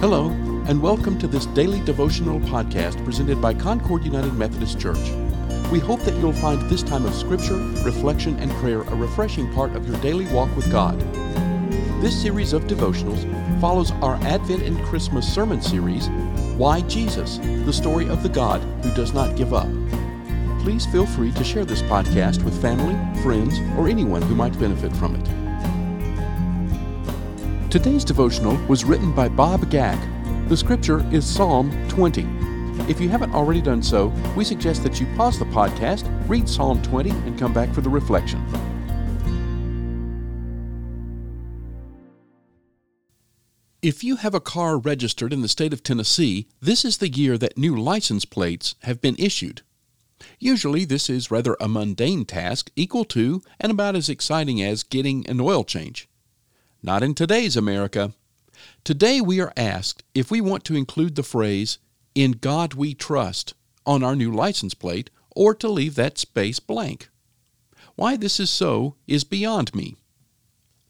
Hello, and welcome to this daily devotional podcast presented by Concord United Methodist Church. We hope that you'll find this time of scripture, reflection, and prayer a refreshing part of your daily walk with God. This series of devotionals follows our Advent and Christmas sermon series, Why Jesus? The story of the God who does not give up. Please feel free to share this podcast with family, friends, or anyone who might benefit from it. Today's devotional was written by Bob Gag. The scripture is Psalm 20. If you haven't already done so, we suggest that you pause the podcast, read Psalm 20, and come back for the reflection. If you have a car registered in the state of Tennessee, this is the year that new license plates have been issued. Usually, this is rather a mundane task, equal to and about as exciting as getting an oil change. Not in today's America. Today we are asked if we want to include the phrase, In God we trust, on our new license plate, or to leave that space blank. Why this is so is beyond me.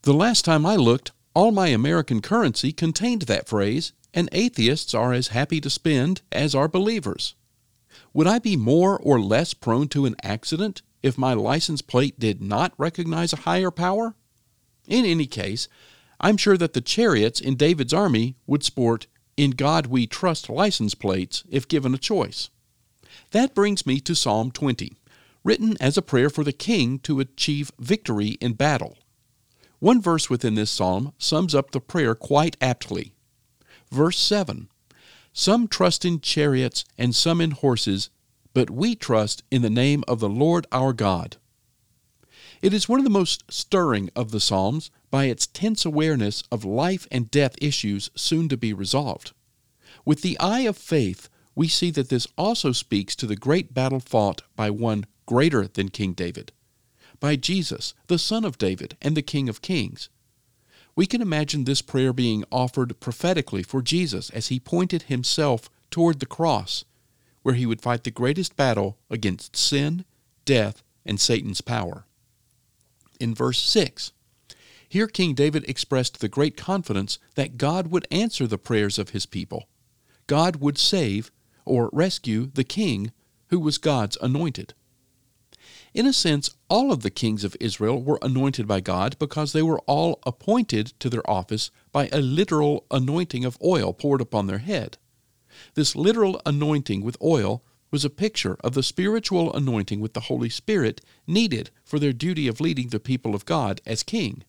The last time I looked, all my American currency contained that phrase, and atheists are as happy to spend as are believers. Would I be more or less prone to an accident if my license plate did not recognize a higher power? In any case, I'm sure that the chariots in David's army would sport In God We Trust license plates if given a choice. That brings me to Psalm 20, written as a prayer for the king to achieve victory in battle. One verse within this psalm sums up the prayer quite aptly. Verse 7 Some trust in chariots and some in horses, but we trust in the name of the Lord our God. It is one of the most stirring of the Psalms by its tense awareness of life and death issues soon to be resolved. With the eye of faith, we see that this also speaks to the great battle fought by one greater than King David, by Jesus, the Son of David and the King of Kings. We can imagine this prayer being offered prophetically for Jesus as he pointed himself toward the cross, where he would fight the greatest battle against sin, death, and Satan's power in verse 6. Here, King David expressed the great confidence that God would answer the prayers of his people. God would save or rescue the king who was God's anointed. In a sense, all of the kings of Israel were anointed by God because they were all appointed to their office by a literal anointing of oil poured upon their head. This literal anointing with oil was a picture of the spiritual anointing with the Holy Spirit needed for their duty of leading the people of God as king.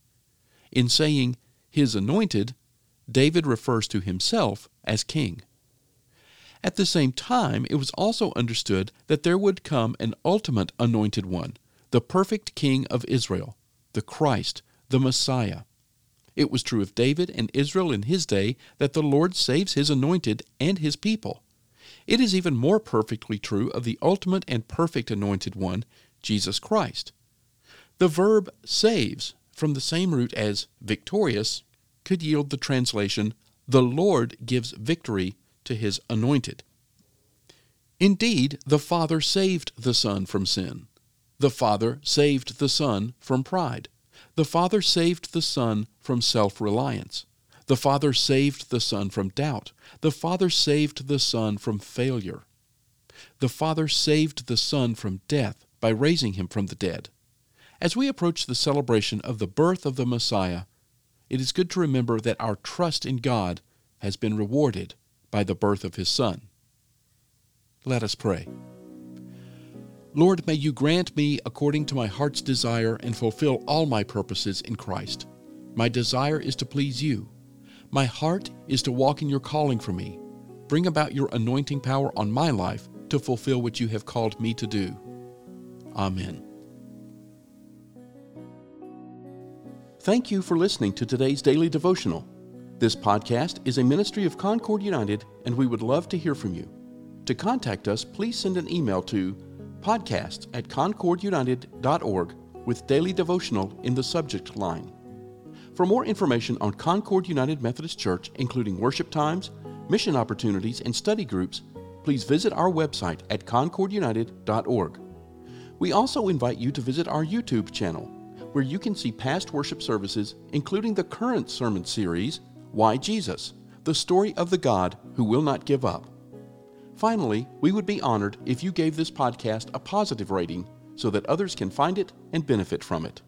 In saying his anointed, David refers to himself as king. At the same time, it was also understood that there would come an ultimate anointed one, the perfect king of Israel, the Christ, the Messiah. It was true of David and Israel in his day that the Lord saves his anointed and his people. It is even more perfectly true of the ultimate and perfect anointed one, Jesus Christ. The verb saves, from the same root as victorious, could yield the translation, the Lord gives victory to his anointed. Indeed, the Father saved the Son from sin. The Father saved the Son from pride. The Father saved the Son from self reliance. The Father saved the Son from doubt. The Father saved the Son from failure. The Father saved the Son from death by raising him from the dead. As we approach the celebration of the birth of the Messiah, it is good to remember that our trust in God has been rewarded by the birth of his Son. Let us pray. Lord, may you grant me according to my heart's desire and fulfill all my purposes in Christ. My desire is to please you my heart is to walk in your calling for me. Bring about your anointing power on my life to fulfill what you have called me to do. Amen. Thank you for listening to today's daily devotional. This podcast is a ministry of Concord United, and we would love to hear from you. To contact us, please send an email to podcasts at concordunited.org with daily devotional in the subject line. For more information on Concord United Methodist Church, including worship times, mission opportunities, and study groups, please visit our website at concordunited.org. We also invite you to visit our YouTube channel, where you can see past worship services, including the current sermon series, Why Jesus? the story of the God who will not give up. Finally, we would be honored if you gave this podcast a positive rating so that others can find it and benefit from it.